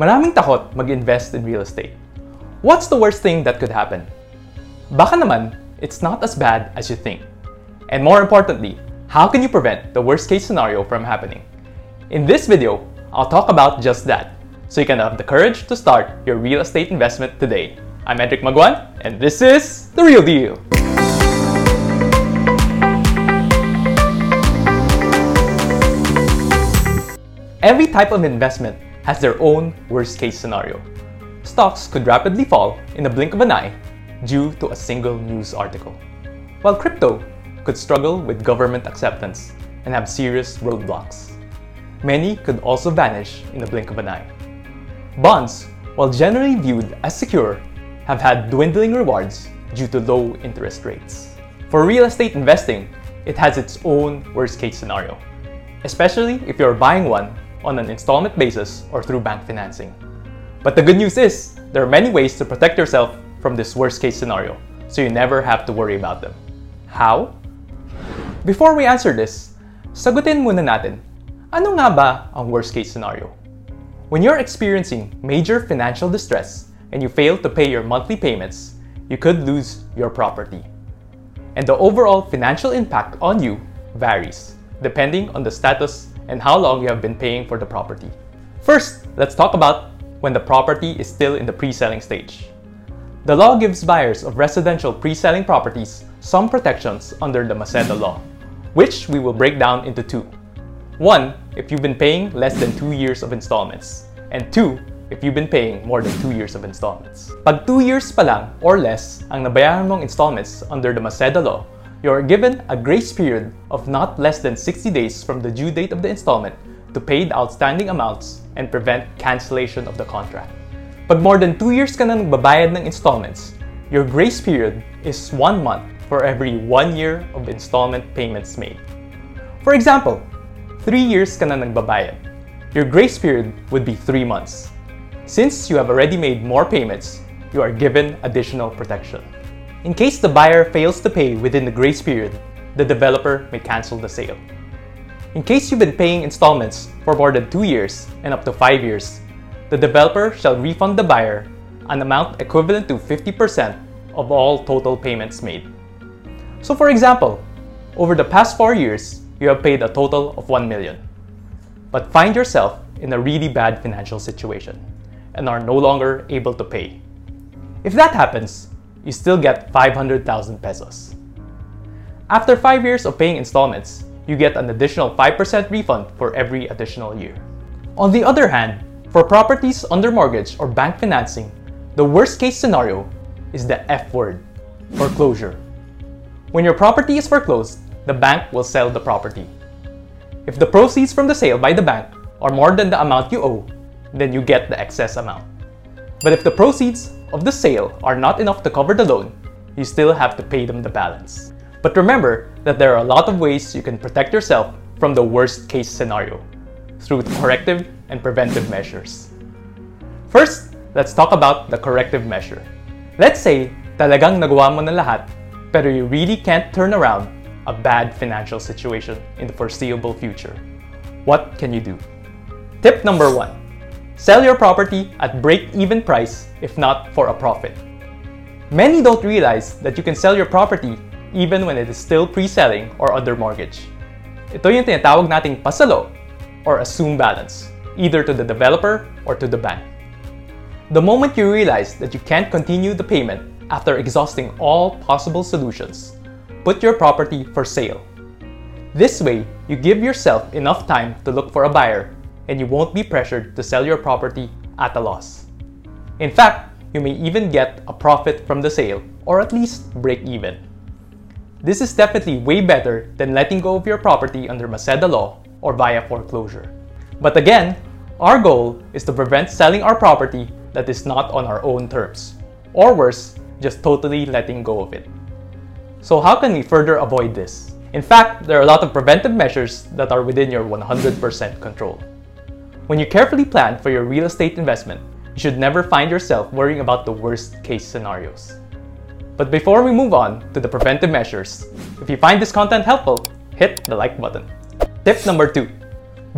Maraming takot mag-invest in real estate. What's the worst thing that could happen? Baka naman, it's not as bad as you think. And more importantly, how can you prevent the worst case scenario from happening? In this video, I'll talk about just that, so you can have the courage to start your real estate investment today. I'm Edric Maguan, and this is The Real Deal. Every type of investment has their own worst case scenario. Stocks could rapidly fall in the blink of an eye due to a single news article, while crypto could struggle with government acceptance and have serious roadblocks. Many could also vanish in the blink of an eye. Bonds, while generally viewed as secure, have had dwindling rewards due to low interest rates. For real estate investing, it has its own worst case scenario, especially if you're buying one on an installment basis or through bank financing. But the good news is, there are many ways to protect yourself from this worst case scenario, so you never have to worry about them. How? Before we answer this, sagutin muna natin, ano nga ba ang worst case scenario? When you're experiencing major financial distress and you fail to pay your monthly payments, you could lose your property. And the overall financial impact on you varies, depending on the status and how long you have been paying for the property. First, let's talk about when the property is still in the pre-selling stage. The law gives buyers of residential pre-selling properties some protections under the Maceda law, which we will break down into two. One, if you've been paying less than two years of installments, and two, if you've been paying more than two years of installments. Pag two years pa lang or less ang nabayaran mong installments under the Maceda law, you are given a grace period of not less than 60 days from the due date of the installment to pay the outstanding amounts and prevent cancellation of the contract. Pag more than 2 years ka na nagbabayad ng installments, your grace period is 1 month for every 1 year of installment payments made. For example, 3 years ka na nagbabayad. Your grace period would be 3 months. Since you have already made more payments, you are given additional protection. In case the buyer fails to pay within the grace period, the developer may cancel the sale. In case you've been paying installments for more than 2 years and up to 5 years, the developer shall refund the buyer an amount equivalent to 50% of all total payments made. So for example, over the past 4 years, you have paid a total of 1 million, but find yourself in a really bad financial situation and are no longer able to pay. If that happens, you still get 500,000 pesos. After 5 years of paying installments, you get an additional 5% refund for every additional year. On the other hand, for properties under mortgage or bank financing, the worst case scenario is the F word, foreclosure. When your property is foreclosed, the bank will sell the property. If the proceeds from the sale by the bank are more than the amount you owe, then you get the excess amount. But if the proceeds of the sale are not enough to cover the loan, you still have to pay them the balance. But remember that there are a lot of ways you can protect yourself from the worst case scenario through corrective and preventive measures. First, let's talk about the corrective measure. Let's say talagang nagawa mo na lahat pero you really can't turn around a bad financial situation in the foreseeable future. What can you do? Tip number one Sell your property at break-even price if not for a profit. Many don't realize that you can sell your property even when it is still pre-selling or under mortgage. Ito yung tinatawag nating pasalo or assume balance, either to the developer or to the bank. The moment you realize that you can't continue the payment after exhausting all possible solutions, put your property for sale. This way, you give yourself enough time to look for a buyer and you won't be pressured to sell your property at a loss. In fact, you may even get a profit from the sale or at least break even. This is definitely way better than letting go of your property under Maceda law or via foreclosure. But again, our goal is to prevent selling our property that is not on our own terms, or worse, just totally letting go of it. So how can we further avoid this? In fact, there are a lot of preventive measures that are within your 100% control. When you carefully plan for your real estate investment, you should never find yourself worrying about the worst case scenarios. But before we move on to the preventive measures, if you find this content helpful, hit the like button. Tip number two,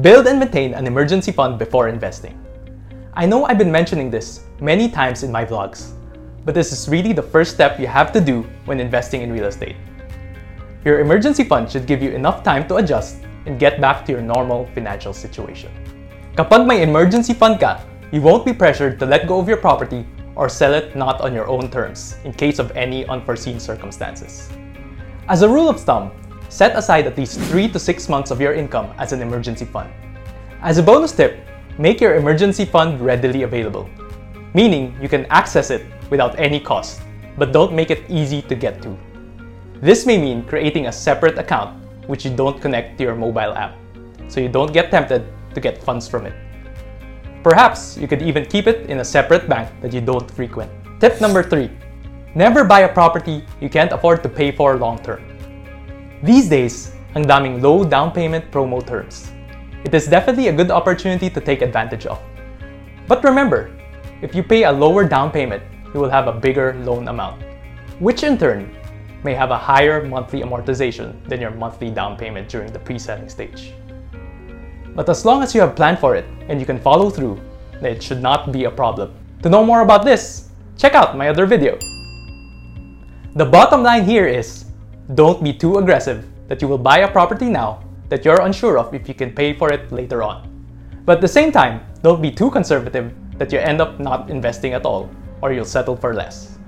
build and maintain an emergency fund before investing. I know I've been mentioning this many times in my vlogs, but this is really the first step you have to do when investing in real estate. Your emergency fund should give you enough time to adjust and get back to your normal financial situation. Kapag may emergency fund ka, you won't be pressured to let go of your property or sell it not on your own terms in case of any unforeseen circumstances. As a rule of thumb, set aside at least 3 to 6 months of your income as an emergency fund. As a bonus tip, make your emergency fund readily available, meaning you can access it without any cost, but don't make it easy to get to. This may mean creating a separate account which you don't connect to your mobile app, so you don't get tempted to get funds from it. Perhaps you could even keep it in a separate bank that you don't frequent. Tip number 3. Never buy a property you can't afford to pay for long term. These days, ang daming low down payment promo terms. It is definitely a good opportunity to take advantage of. But remember, if you pay a lower down payment, you will have a bigger loan amount, which in turn may have a higher monthly amortization than your monthly down payment during the pre-selling stage. But as long as you have planned for it and you can follow through, it should not be a problem. To know more about this, check out my other video. The bottom line here is, don't be too aggressive that you will buy a property now that you're unsure of if you can pay for it later on. But at the same time, don't be too conservative that you end up not investing at all or you'll settle for less.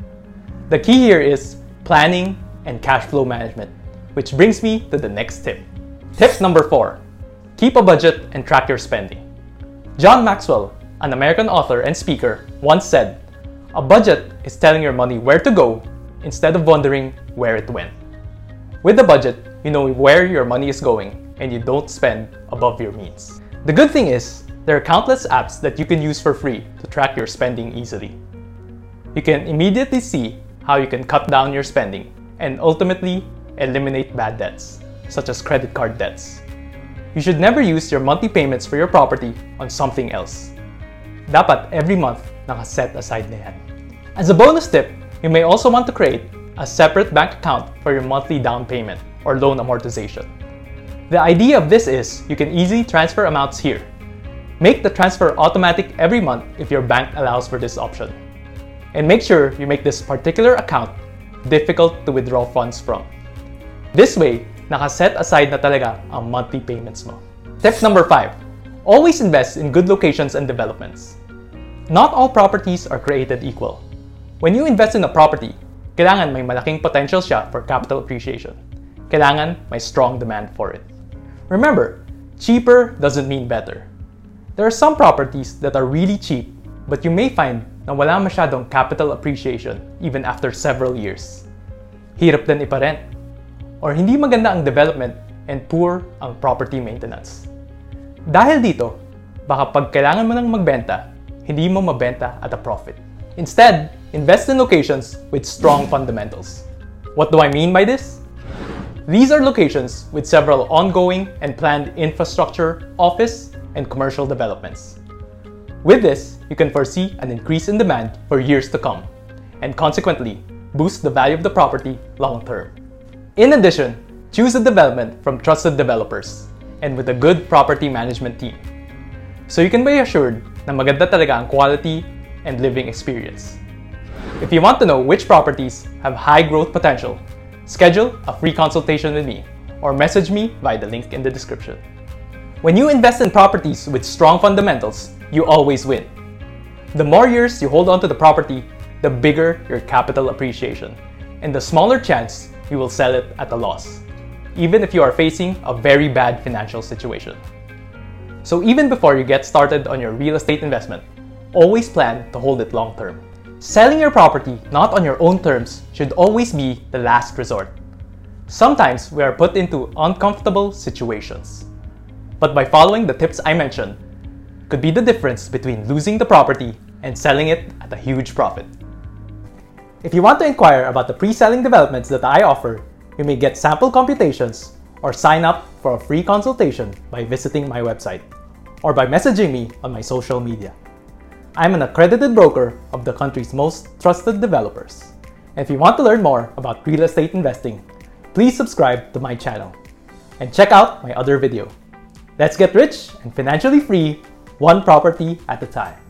The key here is planning and cash flow management, which brings me to the next tip. Tip number four Keep a budget and track your spending. John Maxwell, an American author and speaker, once said, A budget is telling your money where to go instead of wondering where it went. With a budget, you know where your money is going and you don't spend above your means. The good thing is, there are countless apps that you can use for free to track your spending easily. You can immediately see how you can cut down your spending and ultimately eliminate bad debts, such as credit card debts. You should never use your monthly payments for your property on something else. Dapat every month nakaset aside na yan. As a bonus tip, you may also want to create a separate bank account for your monthly down payment or loan amortization. The idea of this is you can easily transfer amounts here. Make the transfer automatic every month if your bank allows for this option. And make sure you make this particular account difficult to withdraw funds from. This way, nakaset aside na talaga ang monthly payments mo. Tip number 5. Always invest in good locations and developments. Not all properties are created equal. When you invest in a property, kailangan may malaking potential siya for capital appreciation. Kailangan may strong demand for it. Remember, cheaper doesn't mean better. There are some properties that are really cheap, but you may find na wala masyadong capital appreciation even after several years. Hirap din iparent or hindi maganda ang development and poor ang property maintenance. Dahil dito, baka pag kailangan mo nang magbenta, hindi mo mabenta at a profit. Instead, invest in locations with strong fundamentals. What do I mean by this? These are locations with several ongoing and planned infrastructure, office, and commercial developments. With this, you can foresee an increase in demand for years to come, and consequently, boost the value of the property long term. In addition, choose a development from trusted developers and with a good property management team. So you can be assured na maganda talaga ang quality and living experience. If you want to know which properties have high growth potential, schedule a free consultation with me or message me via the link in the description. When you invest in properties with strong fundamentals, you always win. The more years you hold on to the property, the bigger your capital appreciation, and the smaller chance you will sell it at a loss, even if you are facing a very bad financial situation. So even before you get started on your real estate investment, always plan to hold it long term. Selling your property not on your own terms should always be the last resort. Sometimes we are put into uncomfortable situations. But by following the tips I mentioned, could be the difference between losing the property and selling it at a huge profit. If you want to inquire about the pre-selling developments that I offer, you may get sample computations or sign up for a free consultation by visiting my website or by messaging me on my social media. I'm an accredited broker of the country's most trusted developers. And if you want to learn more about real estate investing, please subscribe to my channel and check out my other video. Let's get rich and financially free one property at a time.